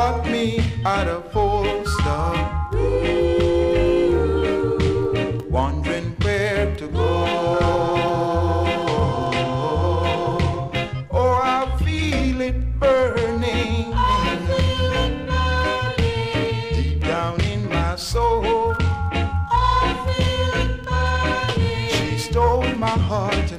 Got me at a full stop. Wondering where to go. Oh, I feel it burning I feel it burning. deep down in my soul. I feel it burning. She stole my heart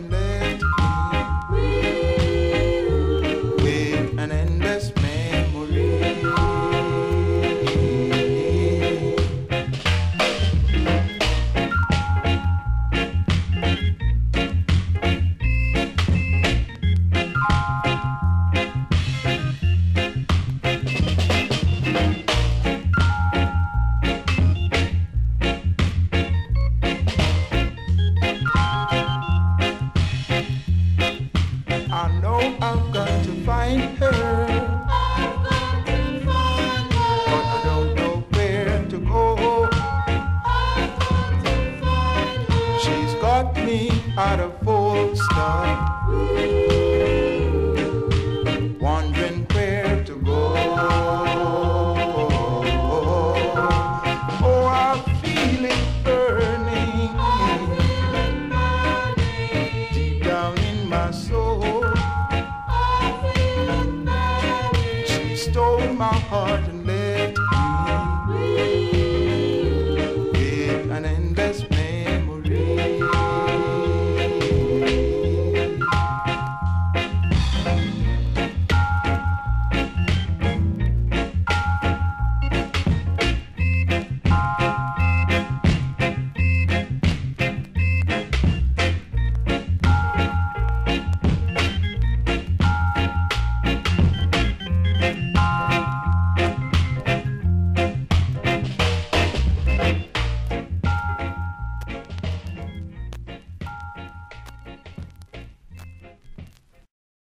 I've got to find her, I've got to find her. but I don't know where to go. I've got to find her. She's got me at a full stop, stole my heart and left